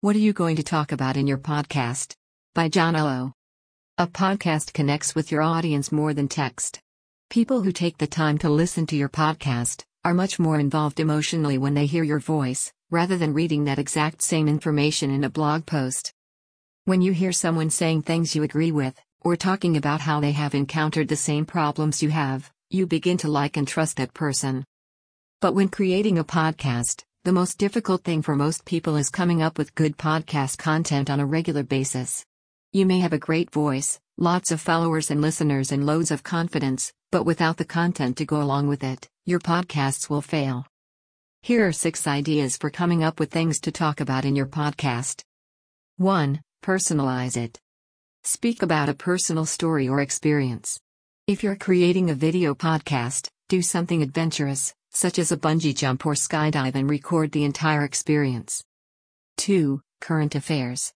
What are you going to talk about in your podcast? By Jon Allo. A podcast connects with your audience more than text. People who take the time to listen to your podcast are much more involved emotionally when they hear your voice, rather than reading that exact same information in a blog post. When you hear someone saying things you agree with, or talking about how they have encountered the same problems you have, you begin to like and trust that person. But when creating a podcast, the most difficult thing for most people is coming up with good podcast content on a regular basis. You may have a great voice, lots of followers and listeners, and loads of confidence, but without the content to go along with it, your podcasts will fail. Here are six ideas for coming up with things to talk about in your podcast. 1. Personalize it. Speak about a personal story or experience. If you're creating a video podcast, do something adventurous, such as a bungee jump or skydive, and record the entire experience. 2. Current affairs.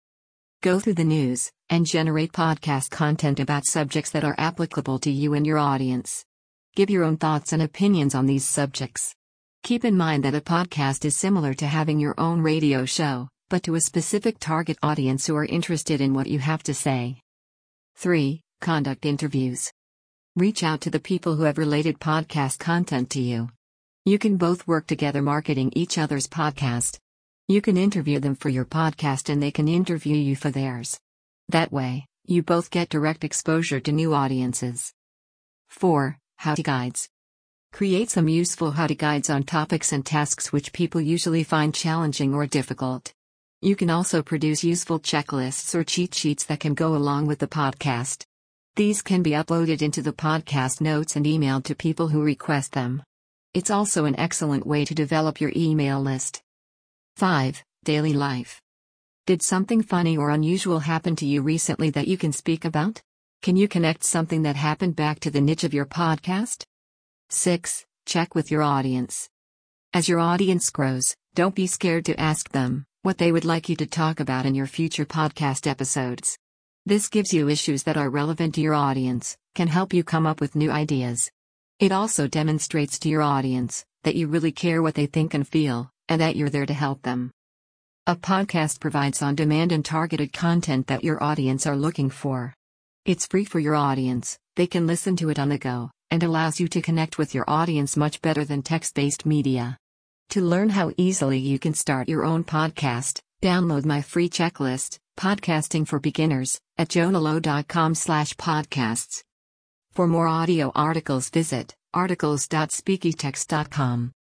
Go through the news and generate podcast content about subjects that are applicable to you and your audience. Give your own thoughts and opinions on these subjects. Keep in mind that a podcast is similar to having your own radio show, but to a specific target audience who are interested in what you have to say. 3. Conduct interviews. Reach out to the people who have related podcast content to you. You can both work together marketing each other's podcast. You can interview them for your podcast and they can interview you for theirs. That way, you both get direct exposure to new audiences. 4. How to guides. Create some useful how to guides on topics and tasks which people usually find challenging or difficult. You can also produce useful checklists or cheat sheets that can go along with the podcast. These can be uploaded into the podcast notes and emailed to people who request them. It's also an excellent way to develop your email list. 5. Daily life. Did something funny or unusual happen to you recently that you can speak about? Can you connect something that happened back to the niche of your podcast? 6. Check with your audience. As your audience grows, don't be scared to ask them what they would like you to talk about in your future podcast episodes. This gives you issues that are relevant to your audience, can help you come up with new ideas, it also demonstrates to your audience that you really care what they think and feel, and that you're there to help them. A podcast provides on demand and targeted content that your audience are looking for. It's free for your audience, they can listen to it on the go, and allows you to connect with your audience much better than text based media. To learn how easily you can start your own podcast, download my free checklist, Podcasting for Beginners, at jonallo.com/podcasts. For more audio articles visit articles.speakytext.com.